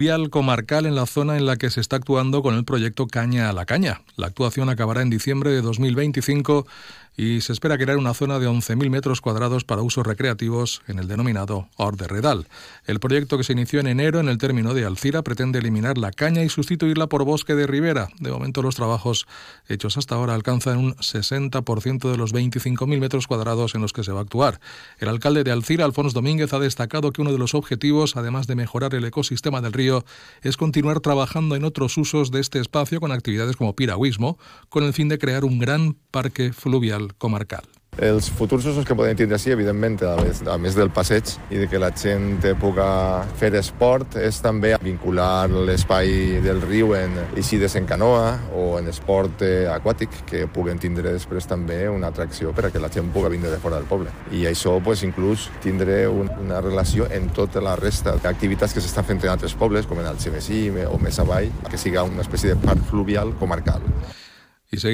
vial comarcal en la zona en la que se está actuando con el proyecto Caña a la Caña. La actuación acabará en diciembre de 2025 y se espera crear una zona de 11.000 metros cuadrados para usos recreativos en el denominado Or Redal. El proyecto que se inició en enero en el término de Alcira pretende eliminar la caña y sustituirla por bosque de ribera. De momento los trabajos hechos hasta ahora alcanzan un 60% de los 25.000 metros cuadrados en los que se va a actuar. El alcalde de Alcira, Alfonso Domínguez, ha destacado que uno de los objetivos, además de mejorar el ecosistema del río, es continuar trabajando en otros usos de este espacio con actividades como piragüismo, con el fin de crear un gran parque fluvial comarcal. Els futurs usos que podem tindre així, evidentment, a més, a més del passeig i de que la gent puga fer esport, és també vincular l'espai del riu en eixides en canoa o en esport eh, aquàtic, que puguen tindre després també una atracció per a que la gent puga vindre de fora del poble. I això, pues, inclús, tindre un, una relació en tota la resta d'activitats que s'estan fent en altres pobles, com en Algemesí o més avall, que siga una espècie de parc fluvial comarcal. Y seguimos